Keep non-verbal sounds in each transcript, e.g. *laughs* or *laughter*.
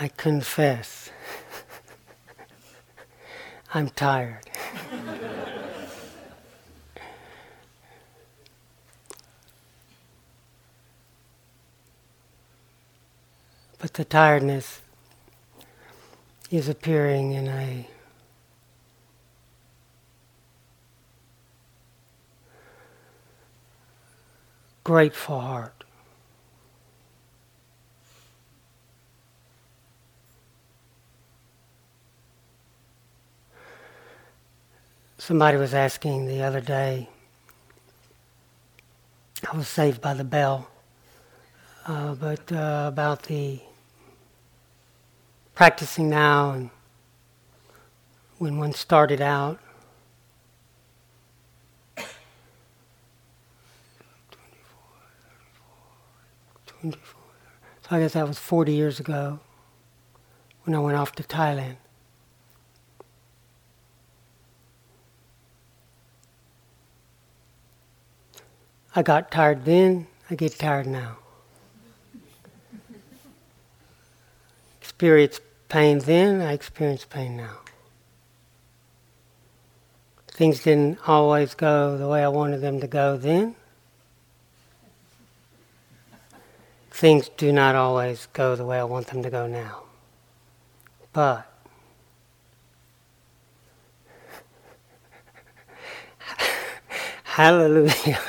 I confess, *laughs* I'm tired. *laughs* but the tiredness is appearing in a grateful heart. Somebody was asking the other day, I was saved by the bell, uh, but uh, about the practicing now and when one started out. so I guess that was 40 years ago when I went off to Thailand. I got tired then, I get tired now. Experience pain then, I experience pain now. Things didn't always go the way I wanted them to go then. Things do not always go the way I want them to go now. But Hallelujah.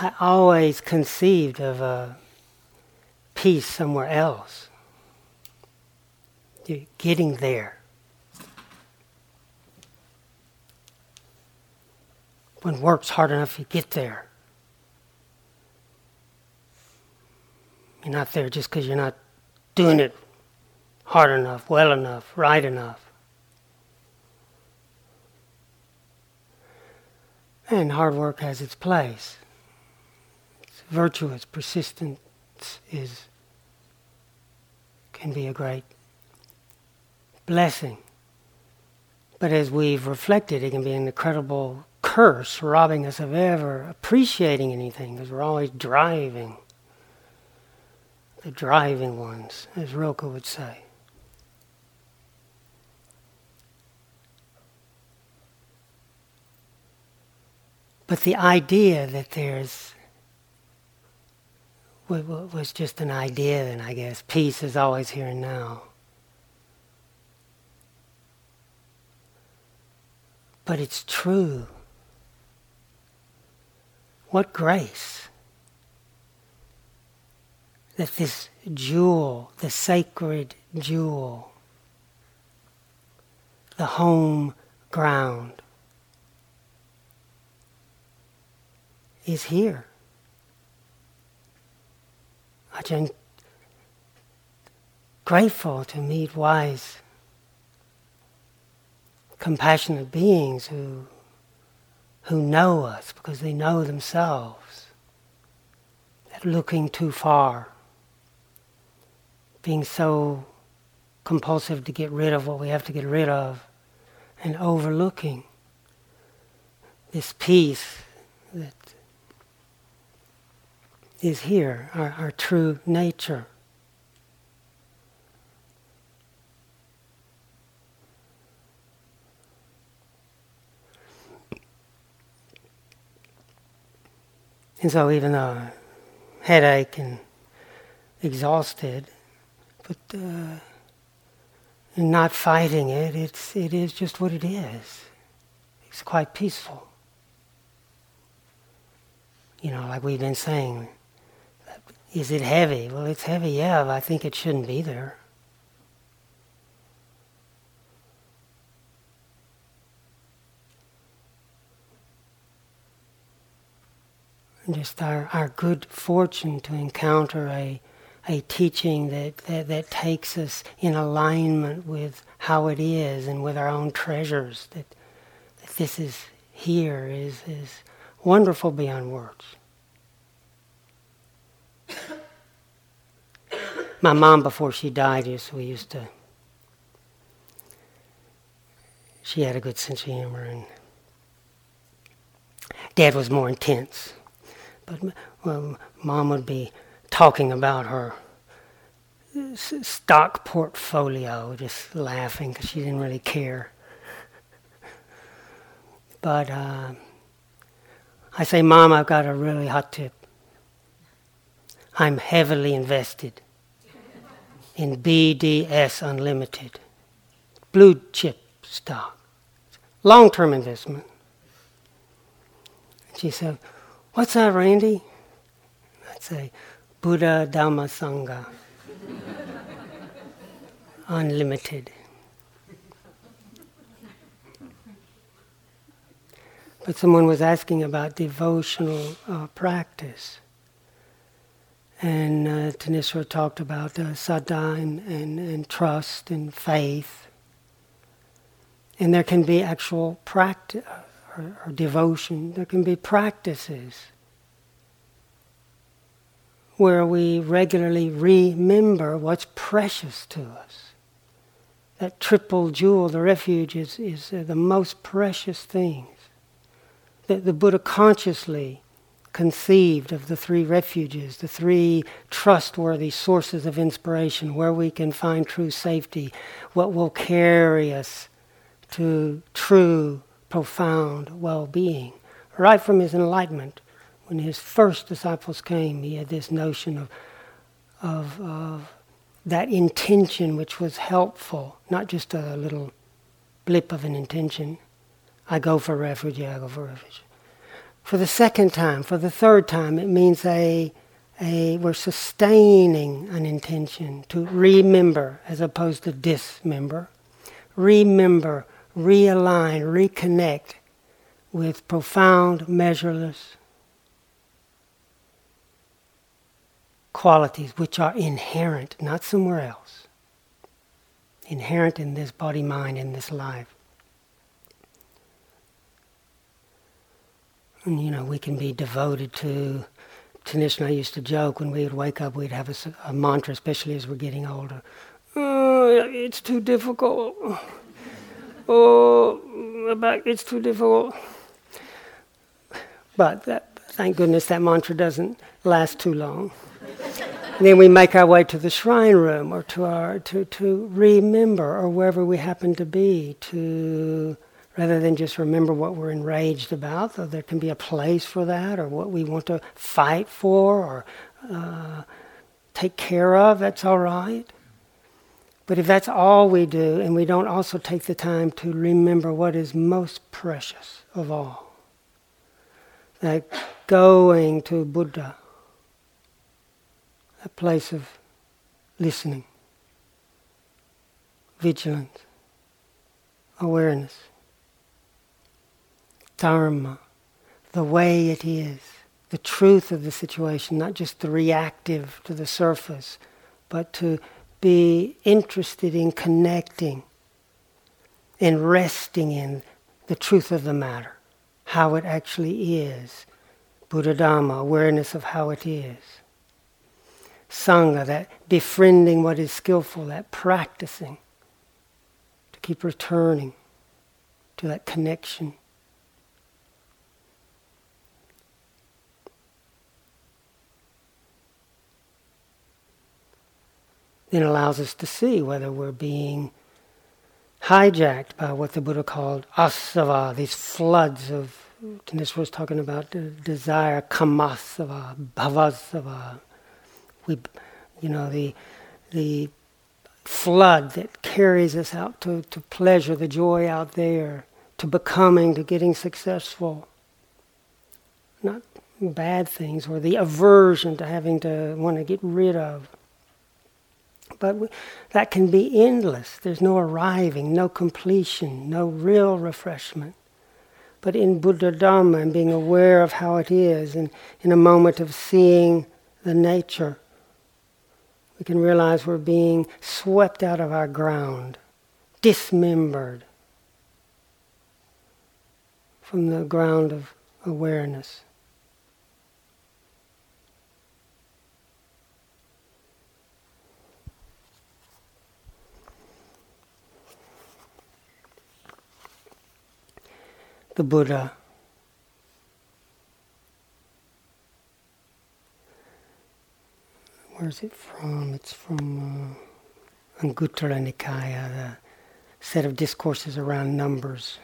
I always conceived of a peace somewhere else. Getting there. When work's hard enough, you get there. You're not there just because you're not doing it hard enough, well enough, right enough. And hard work has its place. It's virtuous, persistence is can be a great blessing. But as we've reflected, it can be an incredible curse, robbing us of ever appreciating anything, because we're always driving. The driving ones, as Rilke would say. But the idea that there's was just an idea, then I guess. Peace is always here and now. But it's true. What grace that this jewel, the sacred jewel, the home ground, is here. I'm grateful to meet wise, compassionate beings who, who know us because they know themselves. That looking too far, being so compulsive to get rid of what we have to get rid of, and overlooking this peace that is here, our, our true nature. And so, even though headache and exhausted, but uh, not fighting it, it's it is just what it is. It's quite peaceful. You know, like we've been saying, is it heavy? Well, it's heavy, yeah, but I think it shouldn't be there. just our, our good fortune to encounter a, a teaching that, that, that takes us in alignment with how it is and with our own treasures, that, that this is here is, is wonderful beyond words. My mom, before she died, used we used to. She had a good sense of humor, and Dad was more intense. But well, mom would be talking about her stock portfolio, just laughing because she didn't really care. But uh, I say, Mom, I've got a really hot tip. I'm heavily invested in BDS Unlimited, blue chip stock, long term investment. She said, What's that, Randy? I'd say, Buddha Dhamma Sangha. *laughs* Unlimited. But someone was asking about devotional uh, practice. And uh, Thanissara talked about uh, saddha and, and, and trust and faith. And there can be actual practice or, or devotion. There can be practices where we regularly remember what's precious to us. That triple jewel, the refuge, is, is uh, the most precious things. That the Buddha consciously conceived of the three refuges, the three trustworthy sources of inspiration, where we can find true safety, what will carry us to true, profound well being. Right from his enlightenment, when his first disciples came, he had this notion of, of, of that intention which was helpful, not just a little blip of an intention. I go for refuge, I go for refuge. For the second time, for the third time, it means a, a we're sustaining an intention to remember as opposed to dismember. Remember, realign, reconnect with profound, measureless, qualities which are inherent, not somewhere else. Inherent in this body mind, in this life. And, you know, we can be devoted to. Tanish and I used to joke when we would wake up, we'd have a, a mantra, especially as we're getting older. Oh, it's too difficult. Oh, my back, it's too difficult. But that, thank goodness that mantra doesn't last too long then we make our way to the shrine room or to our to, to remember or wherever we happen to be to rather than just remember what we're enraged about though there can be a place for that or what we want to fight for or uh, take care of that's all right. But if that's all we do and we don't also take the time to remember what is most precious of all that going to buddha a place of listening, vigilance, awareness, dharma, the way it is, the truth of the situation, not just the reactive to the surface, but to be interested in connecting in resting in the truth of the matter, how it actually is. Buddha Dhamma, awareness of how it is. Sangha, that befriending what is skillful, that practicing, to keep returning to that connection. Then allows us to see whether we're being hijacked by what the Buddha called asava, these floods of, and this was talking about the desire, kamasava, bhavasava, we, you know, the the flood that carries us out to, to pleasure, the joy out there, to becoming, to getting successful. Not bad things, or the aversion to having to want to get rid of. But we, that can be endless. There's no arriving, no completion, no real refreshment. But in Buddha Dhamma and being aware of how it is, and in a moment of seeing the nature we can realize we're being swept out of our ground, dismembered from the ground of awareness. The Buddha where's it from? It's from uh, Anguttara Nikaya, the set of discourses around numbers.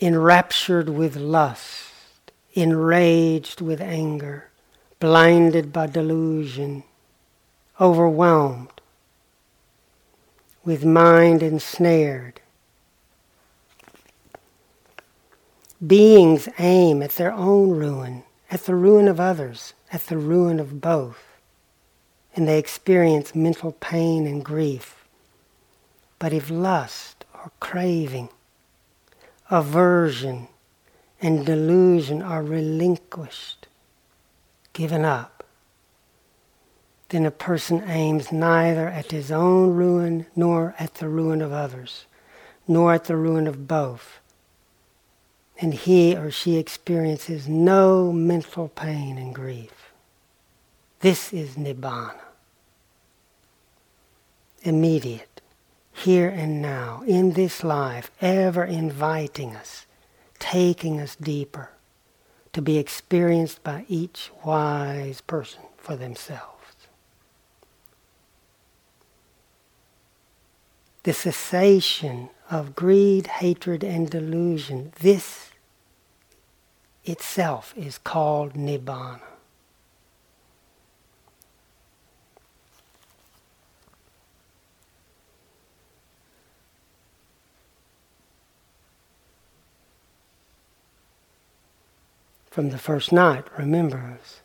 Enraptured with lust, enraged with anger, blinded by delusion, overwhelmed, with mind ensnared. Beings aim at their own ruin, at the ruin of others, at the ruin of both, and they experience mental pain and grief. But if lust or craving, aversion, and delusion are relinquished, given up, then a person aims neither at his own ruin nor at the ruin of others, nor at the ruin of both. And he or she experiences no mental pain and grief. This is Nibbana. Immediate, here and now, in this life, ever inviting us, taking us deeper, to be experienced by each wise person for themselves. the cessation of greed, hatred, and delusion, this itself is called Nibbana. From the first night, remember us.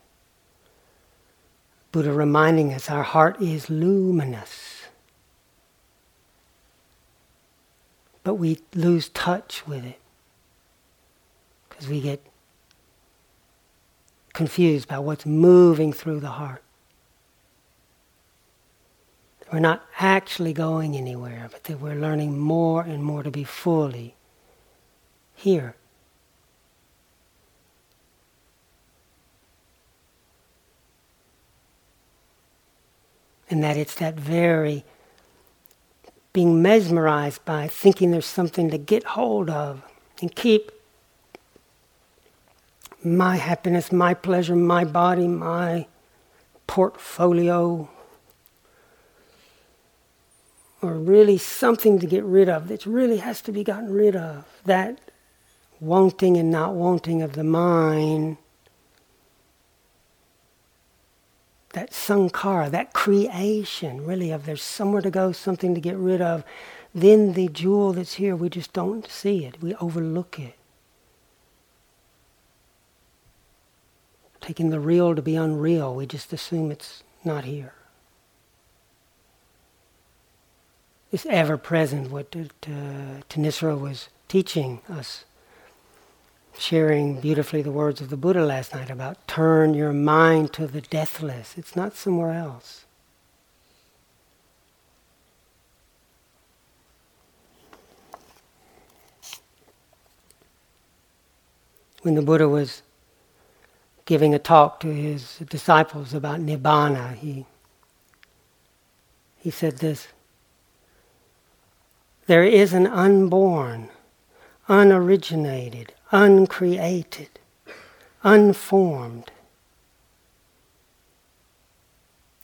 Buddha reminding us our heart is luminous. but we lose touch with it because we get confused by what's moving through the heart. We're not actually going anywhere, but that we're learning more and more to be fully here. And that it's that very being mesmerized by thinking there's something to get hold of and keep my happiness, my pleasure, my body, my portfolio, or really something to get rid of that really has to be gotten rid of. That wanting and not wanting of the mind that sankara, that creation, really, of there's somewhere to go, something to get rid of, then the jewel that's here, we just don't see it. We overlook it. Taking the real to be unreal, we just assume it's not here. It's ever present, what uh, Thanissara was teaching us sharing beautifully the words of the Buddha last night about turn your mind to the deathless. It's not somewhere else. When the Buddha was giving a talk to his disciples about Nibbana, he, he said this There is an unborn, unoriginated, uncreated, unformed.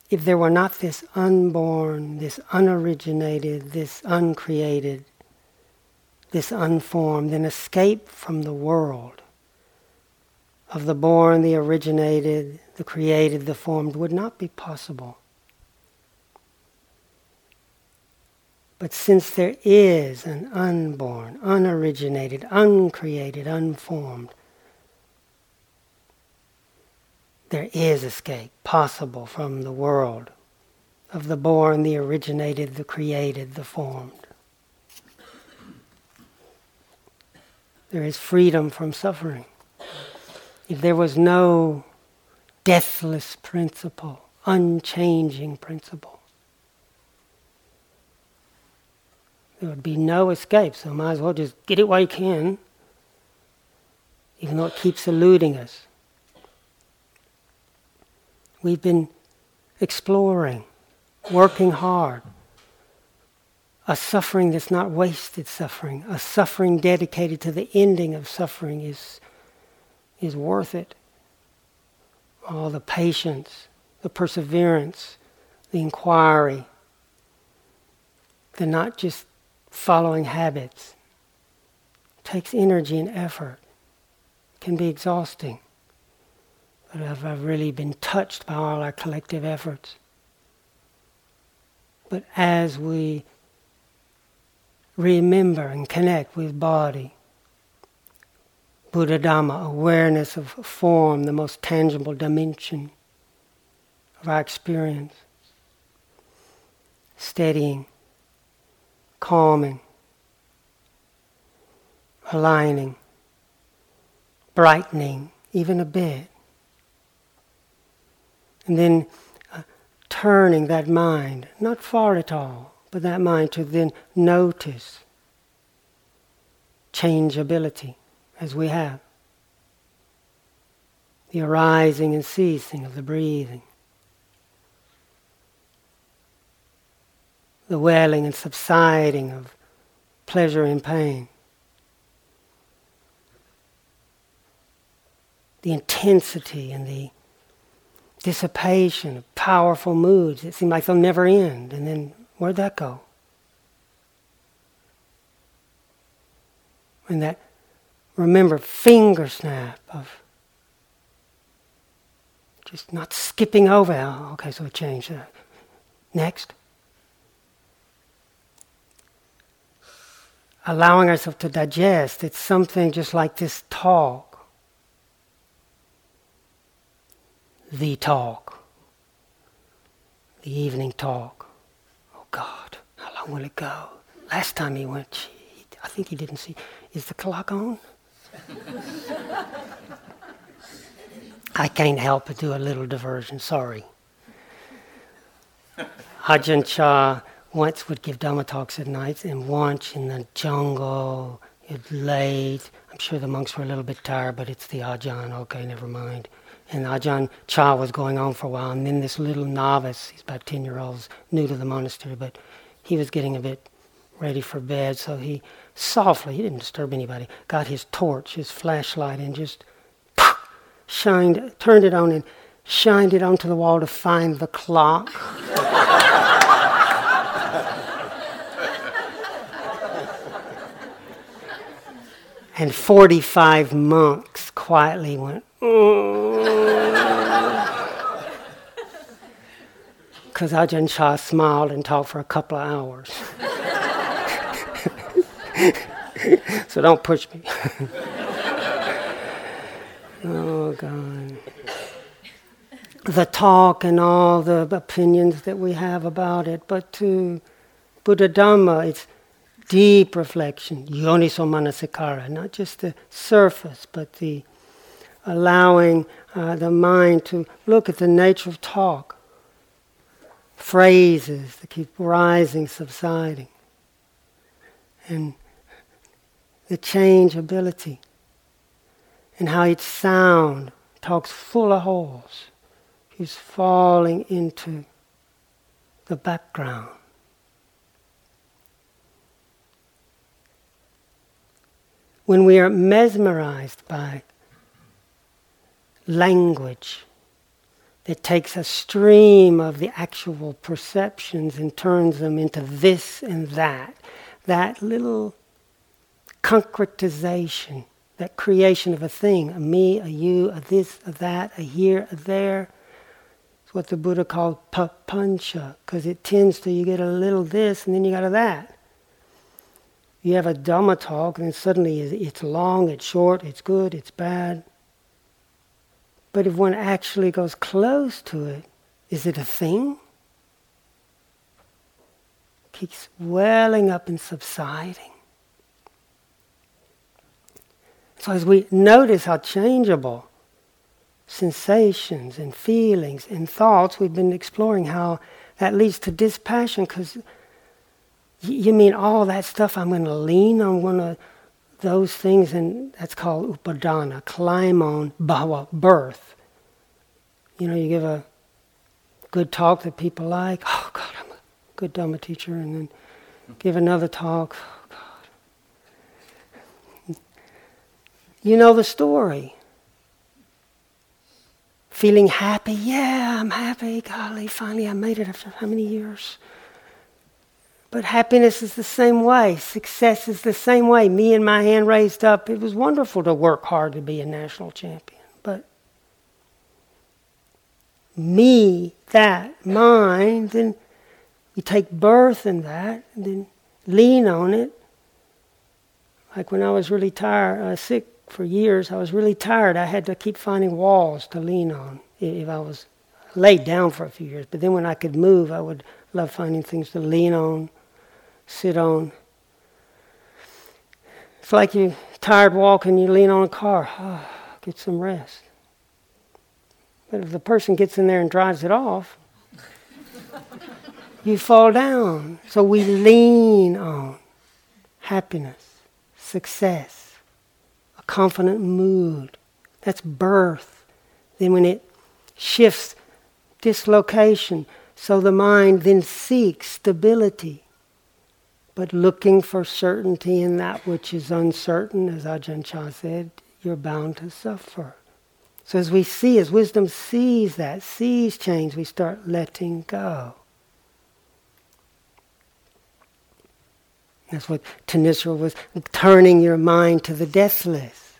If there were not this unborn, this unoriginated, this uncreated, this unformed, then escape from the world of the born, the originated, the created, the formed would not be possible. But since there is an unborn, unoriginated, uncreated, unformed, there is escape possible from the world of the born, the originated, the created, the formed. There is freedom from suffering. If there was no deathless principle, unchanging principle, There would be no escape, so might as well just get it while you can, even though it keeps eluding us. We've been exploring, working hard. A suffering that's not wasted suffering, a suffering dedicated to the ending of suffering is, is worth it. All the patience, the perseverance, the inquiry, the not just following habits. It takes energy and effort. It can be exhausting. But I've, I've really been touched by all our collective efforts. But as we remember and connect with body, Buddha Dhamma, awareness of form, the most tangible dimension of our experience, steadying, calming, aligning, brightening, even a bit. And then uh, turning that mind, not far at all, but that mind to then notice changeability as we have. The arising and ceasing of the breathing. The welling and subsiding of pleasure and pain. The intensity and the dissipation of powerful moods that seem like they'll never end. And then where'd that go? And that, remember, finger snap of just not skipping over. Oh, okay, so we change that. Next. Allowing ourselves to digest. It's something just like this talk the talk, the evening talk. Oh God, how long will it go? Last time he went, gee, I think he didn't see. Is the clock on? I can't help but do a little diversion, sorry. Ajahn Chah once would give Dhamma talks at night and once in the jungle, it late. I'm sure the monks were a little bit tired, but it's the Ajahn, okay, never mind and Ajahn Chah was going on for a while, and then this little novice, he's about 10 year olds, new to the monastery, but he was getting a bit ready for bed, so he softly, he didn't disturb anybody, got his torch, his flashlight, and just *laughs* shined, turned it on and shined it onto the wall to find the clock. *laughs* and 45 monks quietly went, because Ajahn Chah smiled and talked for a couple of hours. *laughs* so don't push me. *laughs* oh, God. The talk and all the opinions that we have about it, but to Buddha Dhamma, it's deep reflection, yoniso manasikara, not just the surface, but the allowing uh, the mind to look at the nature of talk phrases that keep rising, subsiding, and the changeability, and how each sound talks full of holes, keeps falling into the background. When we are mesmerized by language, that takes a stream of the actual perceptions and turns them into this and that. That little concretization, that creation of a thing, a me, a you, a this, a that, a here, a there. It's what the Buddha called papancha, because it tends to, you get a little this and then you got a that. You have a Dhamma talk and then suddenly it's long, it's short, it's good, it's bad. But if one actually goes close to it, is it a thing? Keeps welling up and subsiding. So as we notice how changeable sensations and feelings and thoughts, we've been exploring how that leads to dispassion because you mean all that stuff I'm going to lean on one of those things, and that's called upadana, climb on bhava, birth. You know, you give a good talk that people like, oh God, I'm a good Dhamma teacher, and then give another talk, oh God. You know the story. feeling happy. Yeah, I'm happy. Golly, finally I made it after how many years? But happiness is the same way. Success is the same way. Me and my hand raised up. It was wonderful to work hard to be a national champion. But me, that, mine, then we take birth in that and then lean on it. Like when I was really tired, was sick for years, I was really tired. I had to keep finding walls to lean on if I was laid down for a few years. But then when I could move, I would love finding things to lean on, sit on. It's like you're tired walking, you lean on a car. Oh, *sighs* get some rest. But if the person gets in there and drives it off, you fall down. So we lean on happiness, success, confident mood. That's birth. Then when it shifts, dislocation. So the mind then seeks stability, but looking for certainty in that which is uncertain, as Ajahn Chah said, you're bound to suffer. So as we see, as wisdom sees that, sees change, we start letting go. That's what Thanissara was turning your mind to the deathless.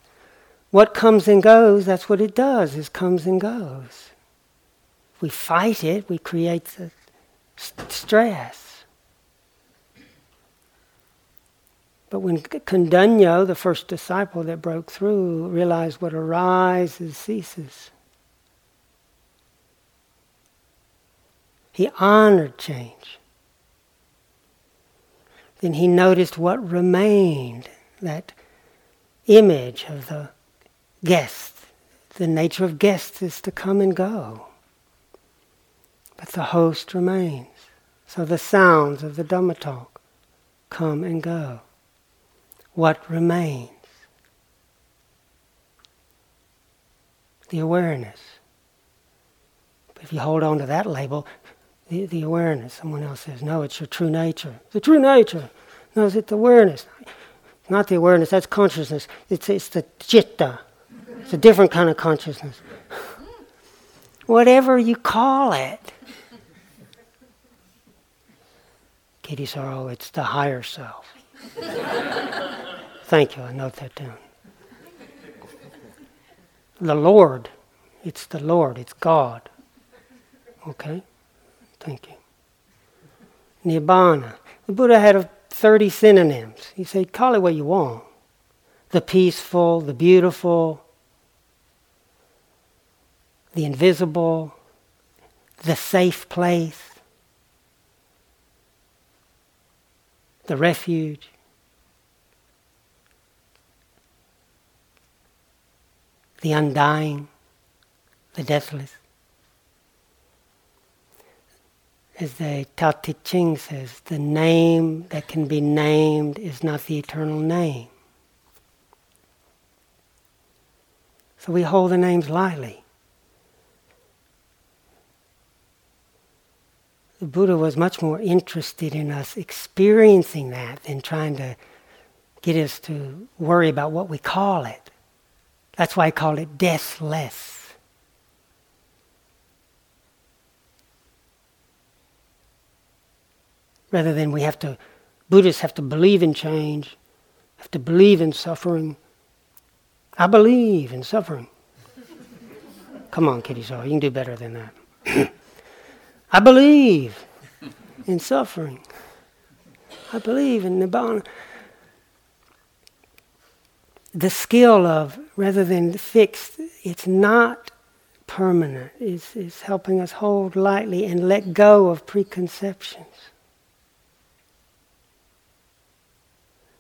What comes and goes, that's what it does, is comes and goes. We fight it, we create the st- stress. But when Kondañño, the first disciple that broke through, realized what arises ceases, he honored change then he noticed what remained that image of the guest. The nature of guests is to come and go, but the host remains. So the sounds of the Dhamma talk come and go. What remains? The awareness. But if you hold on to that label, the, the awareness. Someone else says, no, it's your true nature. The true nature. No, it's the awareness. Not the awareness, that's consciousness. It's, it's the citta. It's a different kind of consciousness. *laughs* Whatever you call it. *laughs* Kittisaro, oh, it's the higher self. *laughs* Thank you, I note that down. The Lord, it's the Lord, it's God. Okay? Thank you. Nibbana. The Buddha had 30 synonyms. He said, call it what you want. The peaceful, the beautiful, the invisible, the safe place, the refuge. The undying, the deathless. As the Tao Te Ching says, the name that can be named is not the eternal name. So we hold the names lightly. The Buddha was much more interested in us experiencing that than trying to get us to worry about what we call it. That's why I call it deathless. Rather than we have to, Buddhists have to believe in change, have to believe in suffering. I believe in suffering. Come on, Kittisaro, you can do better than that. *clears throat* I believe in suffering. I believe in Nibbana. The skill of, rather than fixed, it's not permanent, is, is helping us hold lightly and let go of preconceptions.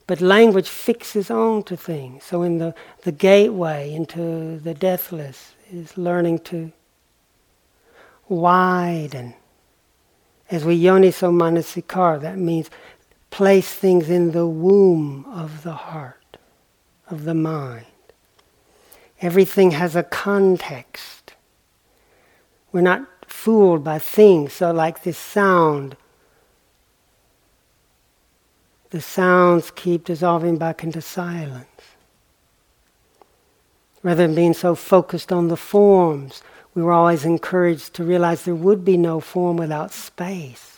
But language fixes on to things. So in the, the gateway into the deathless is learning to widen. As we yoni yoniso manasikar, that means place things in the womb of the heart, of the mind. Everything has a context. We're not fooled by things. So, like this sound the sounds keep dissolving back into silence. Rather than being so focused on the forms, we were always encouraged to realize there would be no form without space.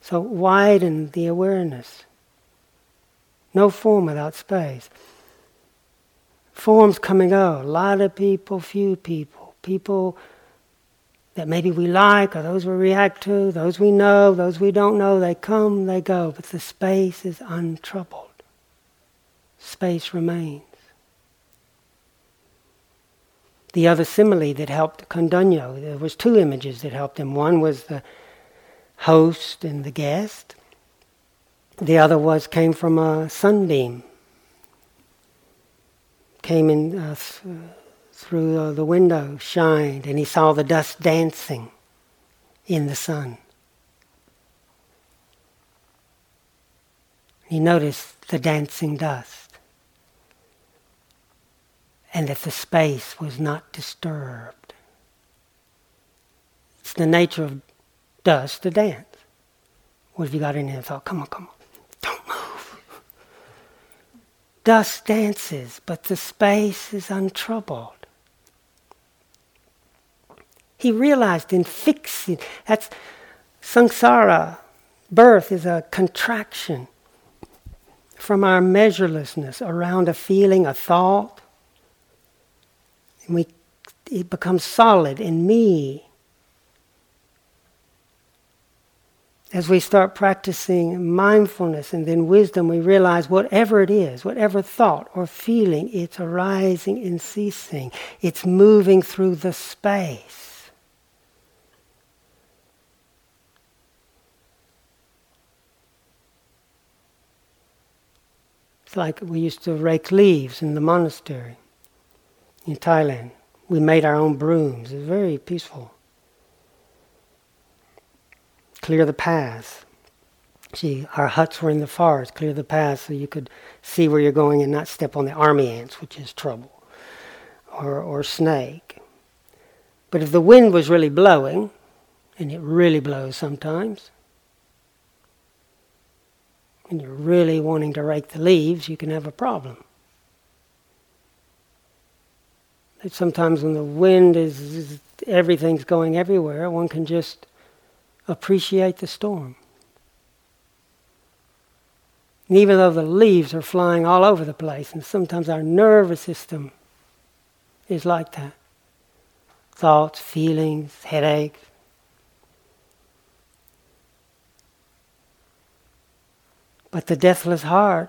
So widen the awareness. No form without space. Forms and go. A lot of people, few people. People that maybe we like or those we react to, those we know, those we don't know, they come, they go. But the space is untroubled. Space remains. The other simile that helped Kondañño, there was two images that helped him. One was the host and the guest. The other was came from a sunbeam. Came in uh, through the window, shined, and he saw the dust dancing in the sun. He noticed the dancing dust and that the space was not disturbed. It's the nature of dust to dance. What if you got in there and thought, come on, come on, don't move? Dust dances, but the space is untroubled. He realized in fixing, that's samsara, birth is a contraction from our measurelessness around a feeling, a thought. And we, it becomes solid in me. as we start practicing mindfulness and then wisdom, we realize whatever it is, whatever thought or feeling, it's arising and ceasing. It's moving through the space. Like we used to rake leaves in the monastery in Thailand. We made our own brooms. It was very peaceful clear the path. See, our huts were in the forest, clear the path so you could see where you're going and not step on the army ants, which is trouble, or, or snake. But if the wind was really blowing, and it really blows sometimes, and you're really wanting to rake the leaves, you can have a problem. Sometimes when the wind is, is everything's going everywhere, one can just appreciate the storm. And even though the leaves are flying all over the place, and sometimes our nervous system is like that thoughts, feelings, headaches. But the deathless heart,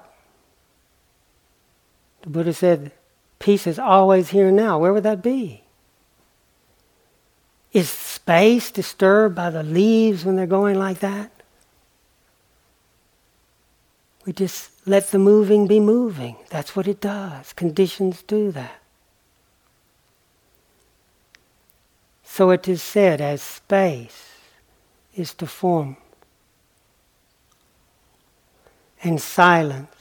the Buddha said, peace is always here and now. Where would that be? Is space disturbed by the leaves when they're going like that? We just let the moving be moving. That's what it does. Conditions do that. So it is said, as space is to form, and silence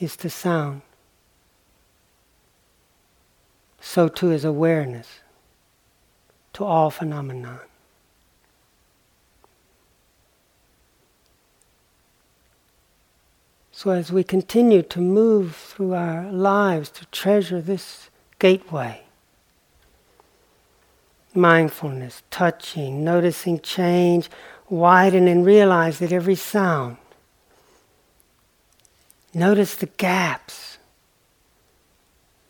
is to sound, so too is awareness to all phenomena. So, as we continue to move through our lives to treasure this gateway, mindfulness, touching, noticing change, widen and realize that every sound, notice the gaps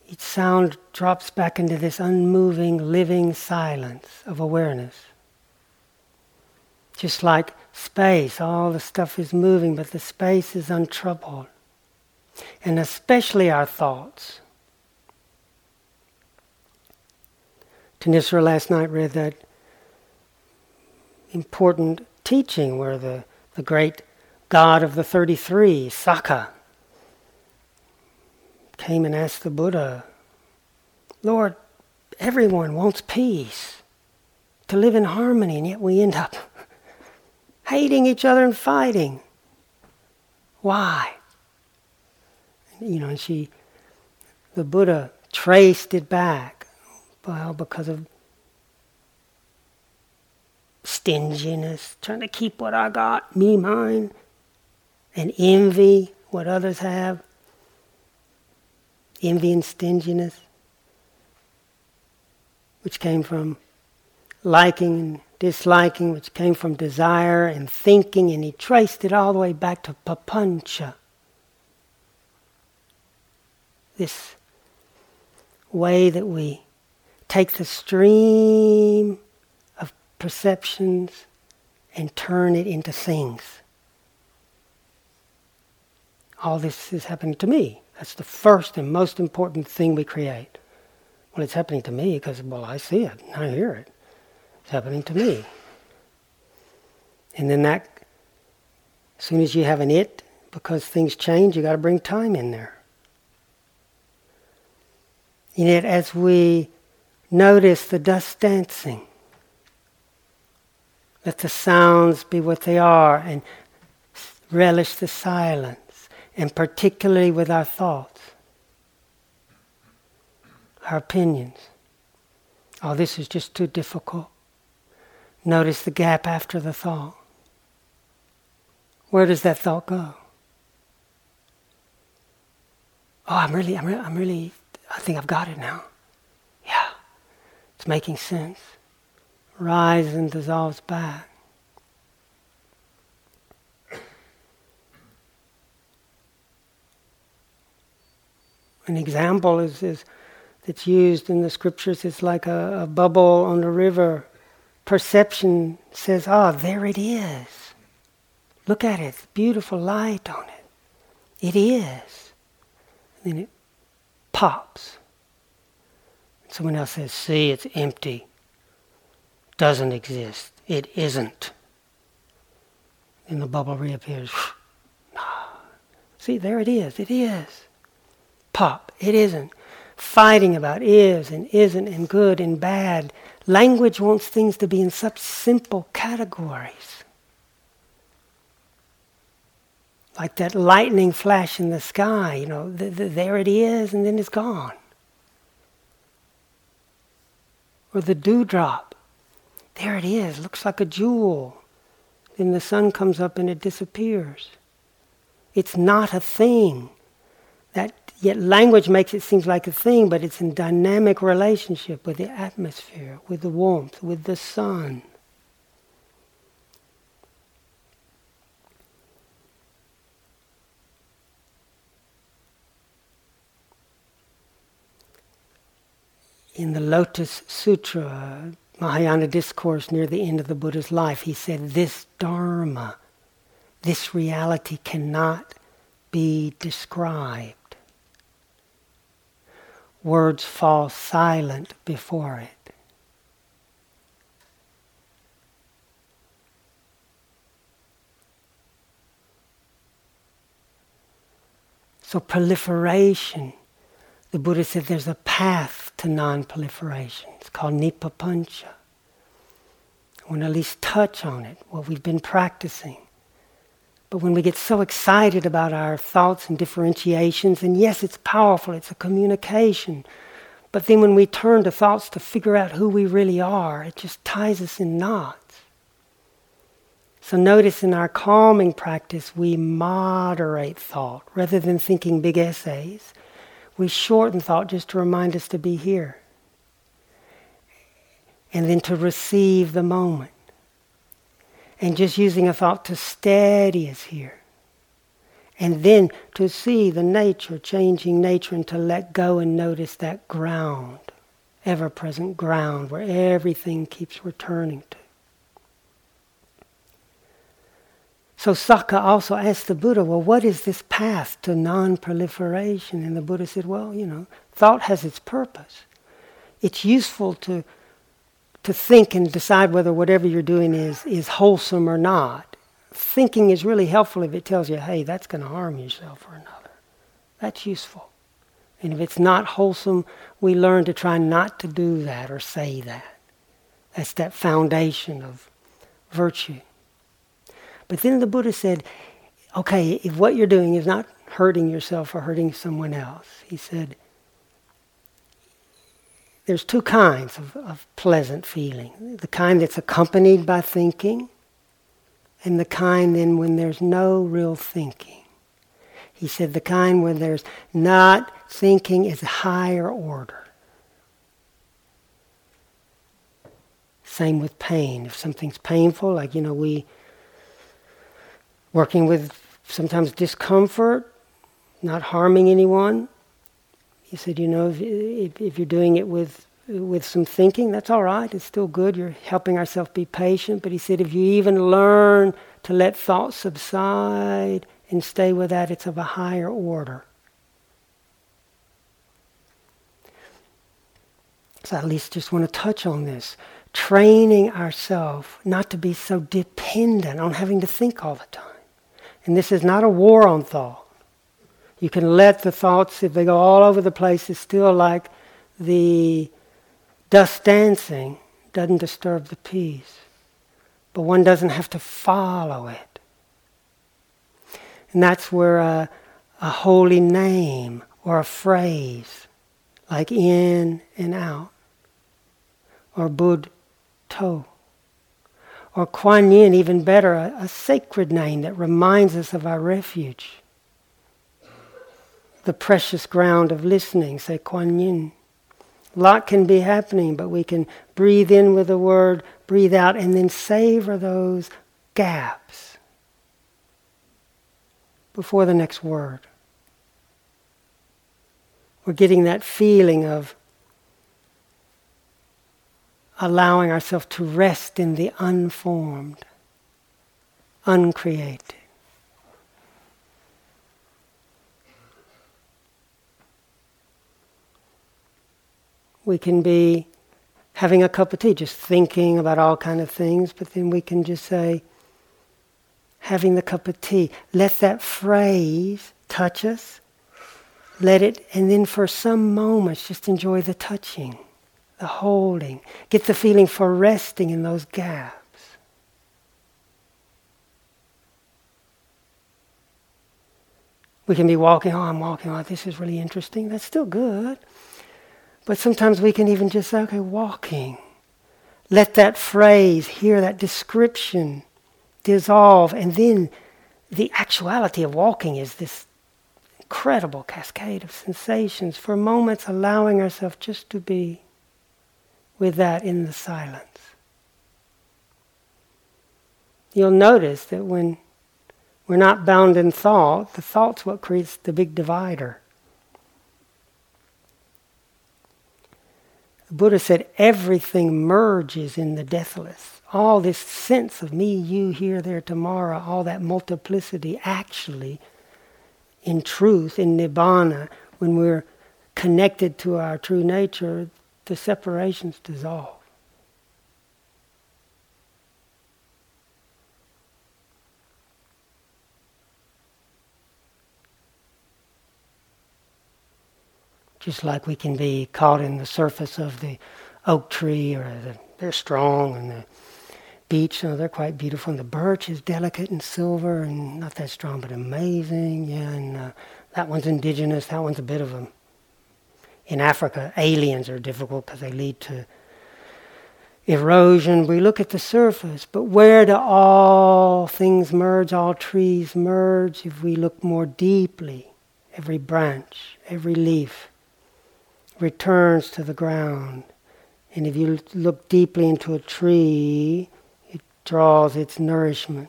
each sound drops back into this unmoving, living silence of awareness. Just like space, all the stuff is moving, but the space is untroubled. And especially our thoughts. Thanissara last night read that important teaching where the, the great God of the 33, Sakka, came and asked the Buddha, Lord, everyone wants peace, to live in harmony, and yet we end up *laughs* hating each other and fighting. Why? You know, and she, the Buddha traced it back. Well, because of stinginess, trying to keep what I got, me, mine, and envy, what others have envy and stinginess, which came from liking and disliking, which came from desire and thinking, and he traced it all the way back to papancha. This way that we take the stream of perceptions and turn it into things. All this is happening to me. That's the first and most important thing we create. Well, it's happening to me because, well, I see it, I hear it. It's happening to me. And then that, as soon as you have an it, because things change, you got to bring time in there. And yet, as we notice the dust dancing, let the sounds be what they are and relish the silence, and particularly with our thoughts, our opinions. Oh, this is just too difficult. Notice the gap after the thought. Where does that thought go? Oh, I'm really, I'm, re- I'm really, I think I've got it now. Yeah, it's making sense. Rise and dissolves back. An example is, is that's used in the scriptures is like a, a bubble on the river perception says, ah, oh, there it is. Look at it, beautiful light on it. It is. And then it pops. Someone else says, see, it's empty. Doesn't exist. It isn't. And the bubble reappears. *sighs* see, there it is. It is. Pop. It isn't. Fighting about is and isn't and good and bad Language wants things to be in such simple categories. Like that lightning flash in the sky, you know, th- th- there it is and then it's gone. Or the dewdrop, there it is, looks like a jewel. Then the sun comes up and it disappears. It's not a thing. That Yet language makes it seem like a thing, but it's in dynamic relationship with the atmosphere, with the warmth, with the sun. In the Lotus Sutra, Mahayana discourse near the end of the Buddha's life, he said, This Dharma, this reality cannot be described words fall silent before it. So, proliferation, the Buddha said there's a path to non proliferation. It's called Nippapancha. I want to at least touch on it, what we've been practicing. But when we get so excited about our thoughts and differentiations, and yes, it's powerful, it's a communication. But then when we turn to thoughts to figure out who we really are, it just ties us in knots. So notice in our calming practice, we moderate thought. Rather than thinking big essays, we shorten thought just to remind us to be here. And then to receive the moment and just using a thought to steady us here. And then to see the nature, changing nature, and to let go and notice that ground, ever present ground where everything keeps returning to. So Sakka also asked the Buddha, well, what is this path to non proliferation? And the Buddha said, well, you know, thought has its purpose. It's useful to to think and decide whether whatever you're doing is, is wholesome or not. Thinking is really helpful if it tells you, hey, that's going to harm yourself or another. That's useful. And if it's not wholesome, we learn to try not to do that or say that. That's that foundation of virtue. But then the Buddha said, okay, if what you're doing is not hurting yourself or hurting someone else, he said, there's two kinds of, of pleasant feeling the kind that's accompanied by thinking, and the kind then when there's no real thinking. He said the kind where there's not thinking is a higher order. Same with pain. If something's painful, like, you know, we working with sometimes discomfort, not harming anyone. He said, you know, if, if, if, you're doing it with with some thinking, that's all right. It's still good. You're helping ourselves be patient. But he said, if you even learn to let thoughts subside and stay with that, it's of a higher order. So I at least just want to touch on this. Training ourselves not to be so dependent on having to think all the time. And this is not a war on thought. You can let the thoughts, if they go all over the place, it's still like the dust dancing doesn't disturb the peace. But one doesn't have to follow it. And that's where a, a holy name or a phrase, like in and out, or Bud To, or Kuan Yin, even better, a, a sacred name that reminds us of our refuge. The precious ground of listening, say Kuan Yin. A lot can be happening, but we can breathe in with a word, breathe out, and then savor those gaps before the next word. We're getting that feeling of allowing ourselves to rest in the unformed, uncreated. We can be having a cup of tea, just thinking about all kind of things, but then we can just say, having the cup of tea, let that phrase touch us, let it, and then for some moments just enjoy the touching the holding. Get the feeling for resting in those gaps. We can be walking, oh, I'm walking, oh, this is really interesting. That's still good. But sometimes we can even just say, okay, walking. Let that phrase, hear that description dissolve, and then the actuality of walking is this incredible cascade of sensations. For moments, allowing ourselves just to be with that in the silence. You'll notice that when we're not bound in thought, the thought's what creates the big divider. The Buddha said everything merges in the deathless. All this sense of me, you, here, there, tomorrow, all that multiplicity actually, in truth, in Nibbana, when we're connected to our true nature, the separations dissolve. Just like we can be caught in the surface of the oak tree, or the, they're strong, and the beech, you know, they're quite beautiful, and the birch is delicate and silver and not that strong, but amazing. Yeah, and uh, that one's indigenous. That one's a bit of a in Africa, aliens are difficult because they lead to erosion. We look at the surface, but where do all things merge, all trees merge? If we look more deeply, every branch, every leaf returns to the ground. And if you look deeply into a tree, it draws its nourishment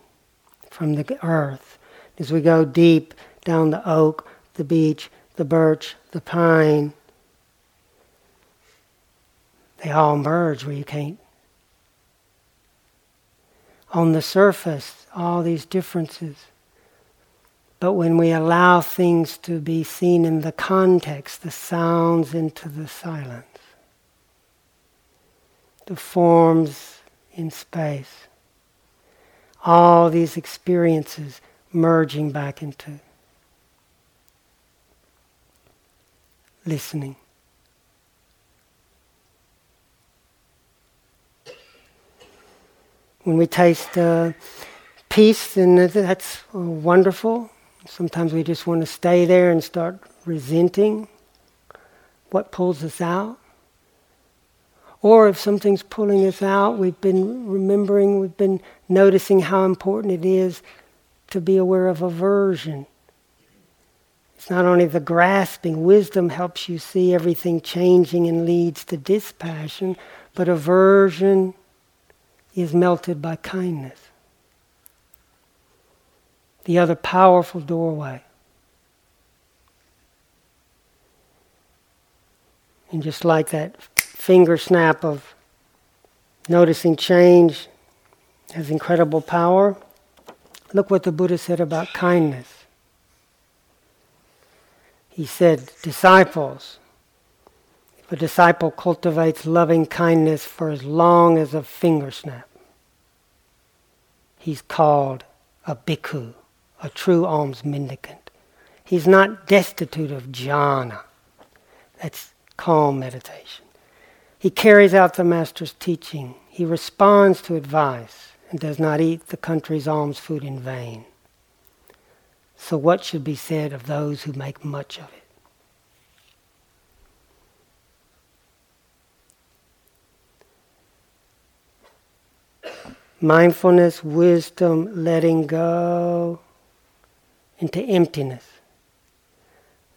from the earth. As we go deep down the oak, the beech, the birch, the pine, they all merge where you can't. On the surface, all these differences. But when we allow things to be seen in the context, the sounds into the silence, the forms in space, all these experiences merging back into listening. when we taste uh, peace, then that's wonderful. Sometimes we just want to stay there and start resenting what pulls us out. Or if something's pulling us out, we've been remembering, we've been noticing how important it is to be aware of aversion. It's not only the grasping, wisdom helps you see everything changing and leads to dispassion, but aversion is melted by kindness. The other powerful doorway. And just like that finger snap of noticing change has incredible power, look what the Buddha said about kindness. He said, Disciples, if a disciple cultivates loving kindness for as long as a finger snap, he's called a bhikkhu, a true alms mendicant. He's not destitute of jhana. That's calm meditation. He carries out the Master's teaching. He responds to advice and does not eat the country's alms food in vain. So, what should be said of those who make much of it? Mindfulness, wisdom, letting go into emptiness.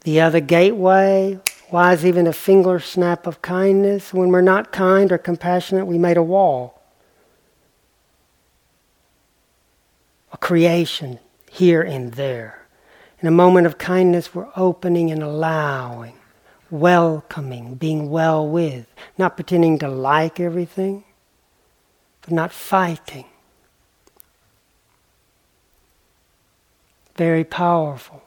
The other gateway, why is even a finger snap of kindness? When we're not kind or compassionate, we made a wall. A creation here and there. In a moment of kindness, we're opening and allowing, welcoming, being well with, not pretending to like everything, but not fighting. Very powerful.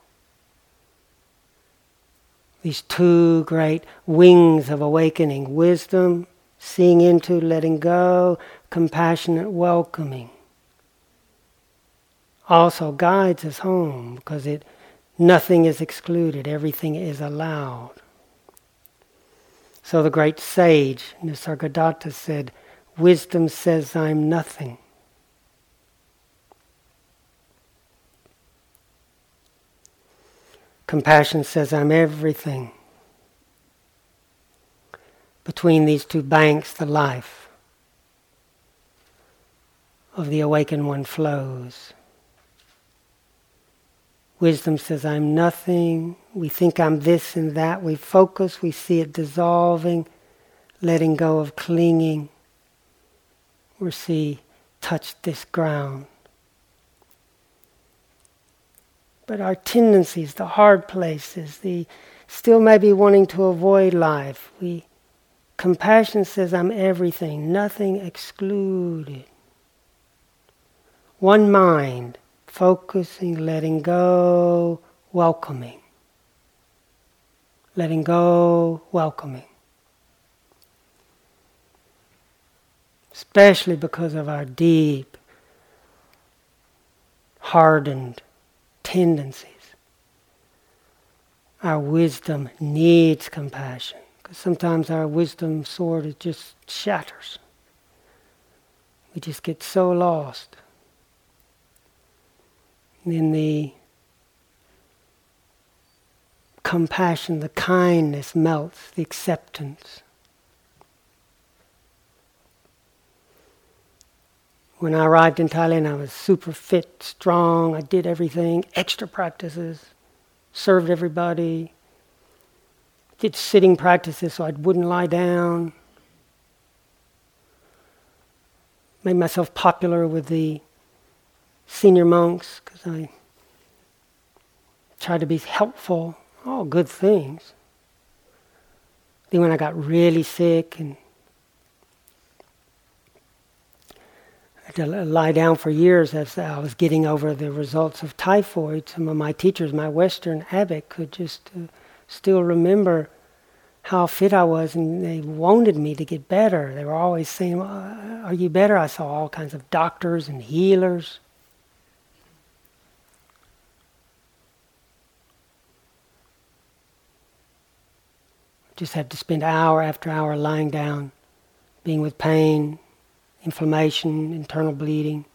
These two great wings of awakening wisdom, seeing into, letting go, compassionate welcoming also guides us home because it nothing is excluded, everything is allowed. So the great sage Nisargadatta said, Wisdom says I'm nothing. Compassion says I'm everything. Between these two banks, the life of the awakened one flows. Wisdom says, I'm nothing. We think I'm this and that. We focus, we see it dissolving, letting go of clinging. We see, touch this ground. But our tendencies, the hard places, the still maybe wanting to avoid life, we compassion says, I'm everything, nothing excluded. One mind focusing, letting go, welcoming. Letting go, welcoming. Especially because of our deep, hardened tendencies. Our wisdom needs compassion because sometimes our wisdom sword just shatters. We just get so lost in the compassion, the kindness melts, the acceptance. When I arrived in Thailand, I was super fit, strong. I did everything, extra practices, served everybody, did sitting practices so I wouldn't lie down. Made myself popular with the senior monks because I tried to be helpful, all good things. Then when I got really sick and I had to lie down for years as I was getting over the results of typhoid, some of my teachers, my Western abbot, could just uh, still remember how fit I was, and they wanted me to get better. They were always saying, well, "Are you better?" I saw all kinds of doctors and healers. Just had to spend hour after hour lying down, being with pain, inflammation, internal bleeding,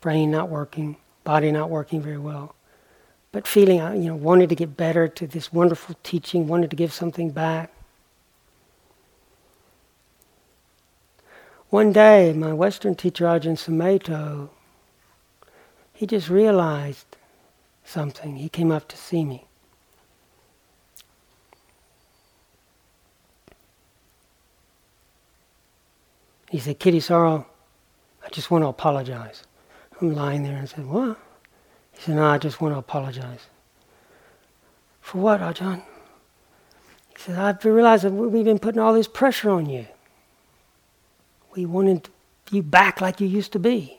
brain not working, body not working very well. But feeling, uh, you know, wanted to get better to this wonderful teaching, wanted to give something back. One day, my Western teacher, Ajahn Sumedho, he just realized something. He came up to see me. He said, Kittisaro, I just want to apologize. I'm lying there and said, What? He said, No, I just want to apologize. For what, ah Ajahn? He said, I've realized that we've been putting all this pressure on you. We wanted you back like you used to be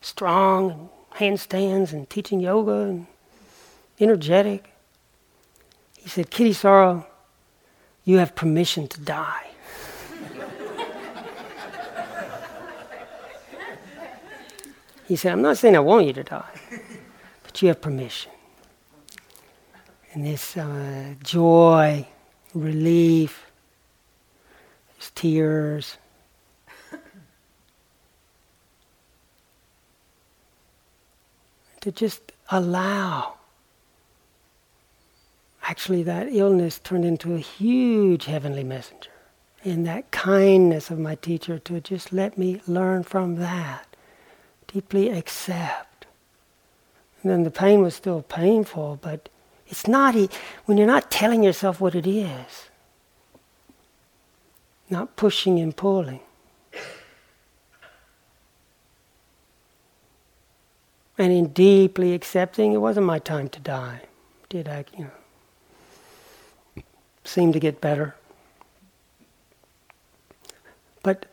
strong, and handstands, and teaching yoga, and energetic. He said, Kittisaro, you have permission to die. He said, I'm not saying I want you to die, but you have permission. And this uh, joy, relief, his tears, to just allow. Actually, that illness turned into a huge heavenly messenger. And that kindness of my teacher to just let me learn from that deeply accept. And then the pain was still painful, but it's not, when you're not telling yourself what it is, not pushing and pulling. And in deeply accepting, it wasn't my time to die. Did I, you know, seem to get better. But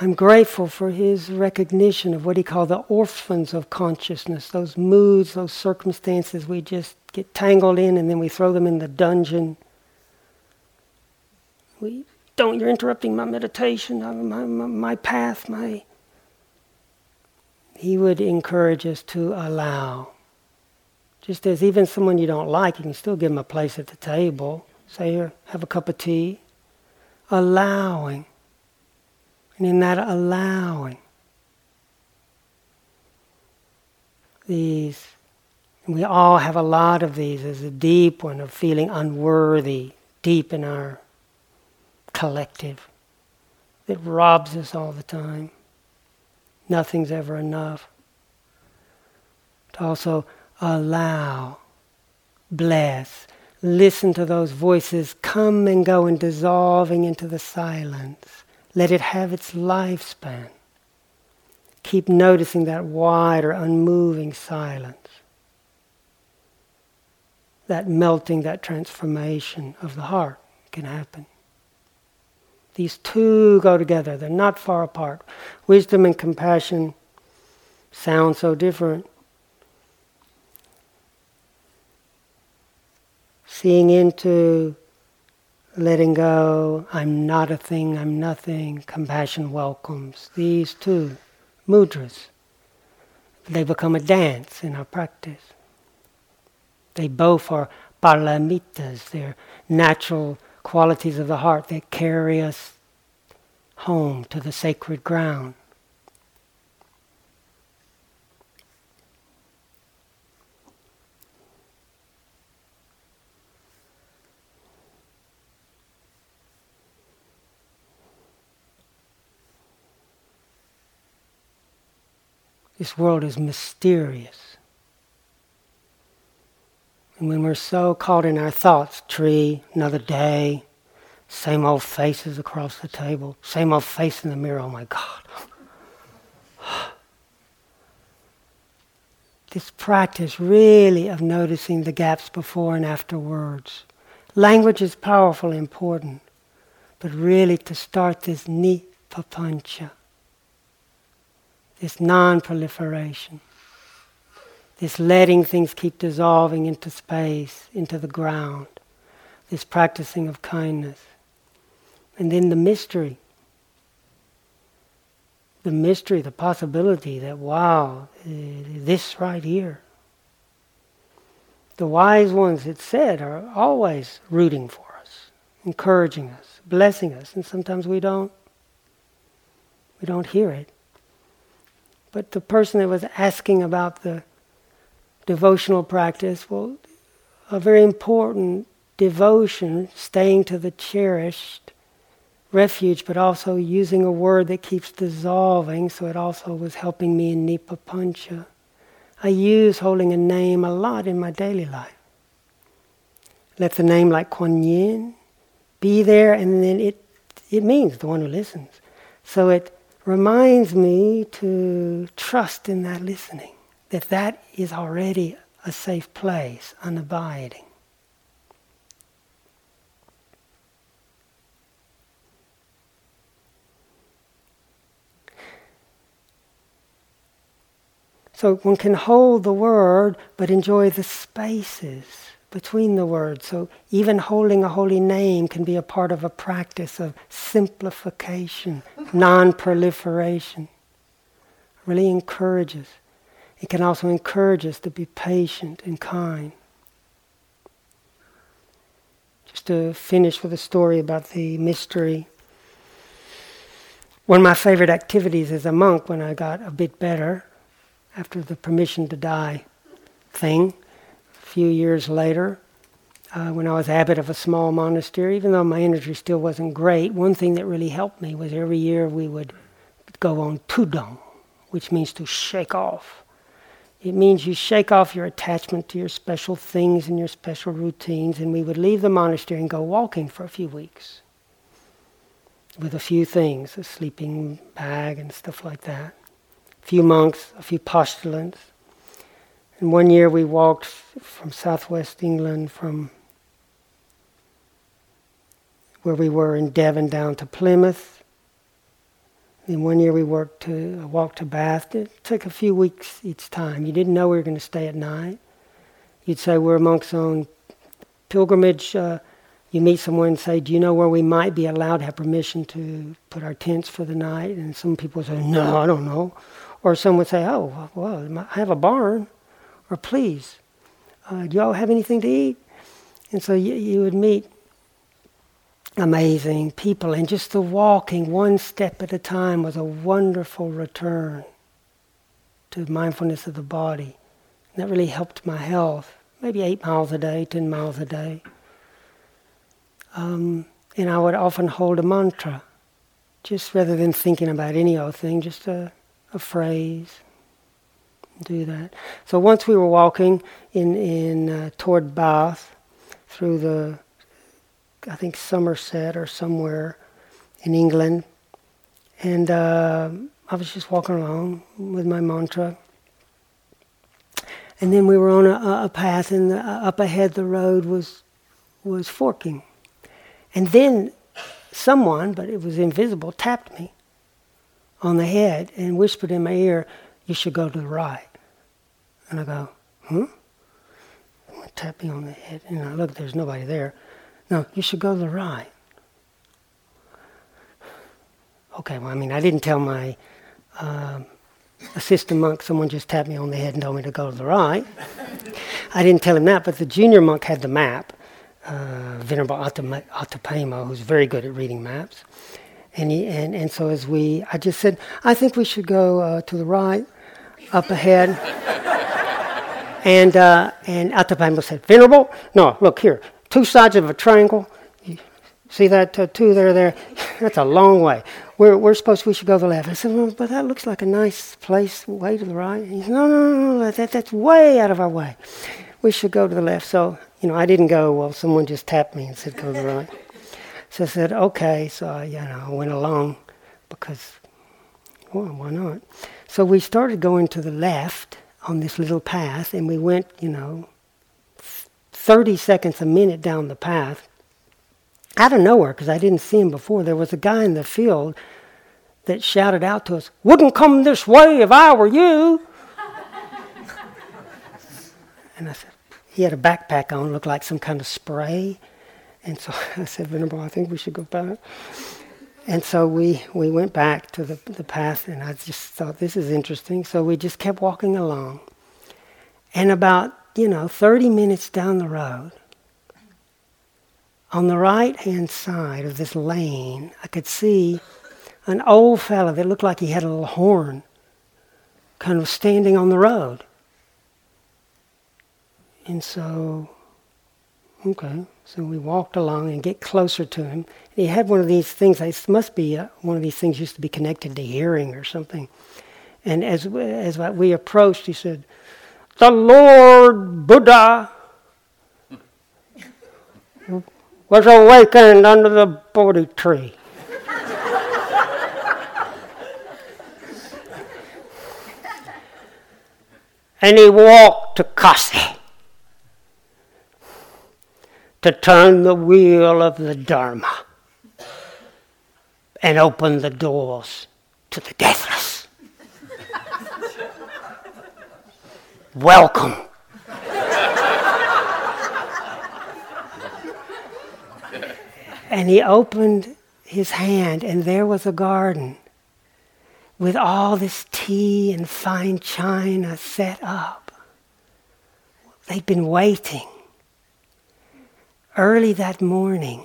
I'm grateful for his recognition of what he called the orphans of consciousness, those moods, those circumstances we just get tangled in and then we throw them in the dungeon. We don't, you're interrupting my meditation, my, my, my path, my. He would encourage us to allow. Just as even someone you don't like, you can still give them a place at the table. Say, here, have a cup of tea. Allowing and in that allowing, these, we all have a lot of these, there's a deep one of feeling unworthy, deep in our collective, that robs us all the time. Nothing's ever enough. To also allow, bless, listen to those voices come and go and dissolving into the silence let it have its lifespan. Keep noticing that wider, unmoving silence. That melting, that transformation of the heart can happen. These two go together, they're not far apart. Wisdom and compassion sound so different. Seeing into letting go, I'm not a thing, I'm nothing, compassion welcomes. These two mudras, they become a dance in our practice. They both are paramitas, they're natural qualities of the heart that carry us home to the sacred ground. This world is mysterious. And when we're so caught in our thoughts, tree, another day, same old faces across the table, same old face in the mirror, oh my God. *sighs* this practice really of noticing the gaps before and after words. Language is powerful important, but really to start this ni papancha this non proliferation, this letting things keep dissolving into space, into the ground, this practicing of kindness. And then the mystery. The mystery, the possibility that, wow, this right here. The wise ones, it said, are always rooting for us, encouraging us, blessing us, and sometimes we don't. We don't hear it. But the person that was asking about the devotional practice, well, a very important devotion, staying to the cherished refuge, but also using a word that keeps dissolving, so it also was helping me in Nippapancha. I use holding a name a lot in my daily life. Let the name like Kuan Yin be there, and then it, it means the one who listens. So it reminds me to trust in that listening, that that is already a safe place, unabiding. So one can hold the word but enjoy the spaces between the words. So even holding a holy name can be a part of a practice of simplification, *laughs* non proliferation. Really encourages. It can also encourage us to be patient and kind. Just to finish with a story about the mystery. One of my favorite activities as a monk when I got a bit better after the permission to die thing. Few years later, uh, when I was abbot of a small monastery, even though my energy still wasn't great, one thing that really helped me was every year we would go on tudong, which means to shake off. It means you shake off your attachment to your special things and your special routines, and we would leave the monastery and go walking for a few weeks with a few things, a sleeping bag and stuff like that a few monks, a few postulants. And one year we walked from southwest England, from where we were in Devon down to Plymouth. And one year we worked to walked to Bath. It took a few weeks each time. You didn't know we were going to stay at night. You'd say we're monks on pilgrimage. Uh, you meet someone and say, "Do you know where we might be allowed to have permission to put our tents for the night?" And some people say, "No, I don't know." Or some would say, oh, well, I have a barn. Or please, uh, do y'all have anything to eat? And so you, you would meet amazing people. And just the walking one step at a time was a wonderful return to mindfulness of the body. And that really helped my health. Maybe eight miles a day, ten miles a day. Um, and I would often hold a mantra, just rather than thinking about any old thing, just a a phrase. Do that. So once we were walking in in uh, toward Bath, through the, I think Somerset or somewhere, in England, and uh, I was just walking along with my mantra. And then we were on a, a path, and the, uh, up ahead the road was was forking. And then someone, but it was invisible, tapped me on the head and whispered in my ear, You should go to the right. And I go, Hmm? Tap me on the head. And I look, there's nobody there. No, you should go to the right. Okay, well, I mean, I didn't tell my um, assistant monk, someone just tapped me on the head and told me to go to the right. I didn't tell him that, but the junior monk had the map, uh, Venerable Ottapamo, who's very good at reading maps. And, he, and, and so as we, I just said, I think we should go uh, to the right, up ahead. And uh, and Ottapamo said, Venerable, no, look here, two sides of a triangle. See that uh, two there, there? *laughs* That's a long way. We're, we're supposed, we should go to the left. I said, well, but that looks like a nice place, way to the right. He said, no, no, no, no that, that's way out of our way. We should go to the left. So, you know, I didn't go, well, someone just tapped me and said, go to the right. So I said, okay. So I, you know, went along because, well, why not? So we started going to the left on this little path, and we went, you know, 30 seconds a minute down the path. Out of nowhere, because I didn't see him before, there was a guy in the field that shouted out to us, Wouldn't come this way if I were you. *laughs* and I said, he had a backpack on, looked like some kind of spray. And so *laughs* I said, Venerable, I think we should go back. And so we, we went back to the, the path, and I just thought, this is interesting. So we just kept walking along. And about, you know, 30 minutes down the road, on the right hand side of this lane, I could see an old fellow that looked like he had a little horn kind of standing on the road. And so Okay, so we walked along and get closer to him. He had one of these things. This must be uh, one of these things used to be connected to hearing or something. And as as we approached, he said, the Lord Buddha was awakened under the Bodhi tree. and he walked to Kasi to turn the wheel of the Dharma and open the doors to the deathless. Welcome. and he opened his hand, and there was a garden with all this tea and fine china set up. They'd been waiting. Early that morning,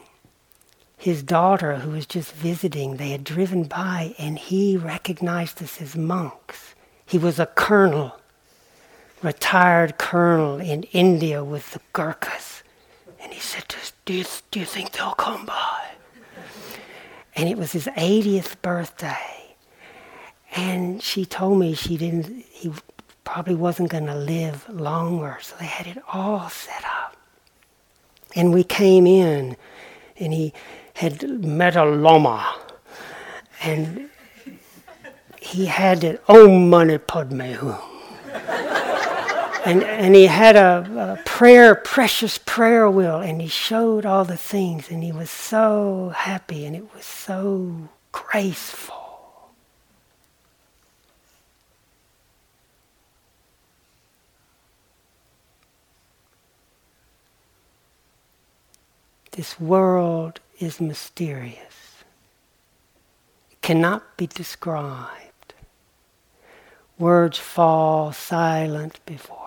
his daughter, who was just visiting, they had driven by, and he recognized us as monks. He was a colonel, retired colonel in India with the Gurkhas. And he said to us, Do you, do you think they'll come by? And it was his 80th birthday and she told me she didn't, he probably wasn't going to live longer. So they had it all set up. And we came in, and he had met a lama. And he had it, Om Mani Padme and, and he had a, a, prayer, precious prayer wheel, and he showed all the things, and he was so happy, and it was so graceful. This world is mysterious. It cannot be described. Words fall silent before.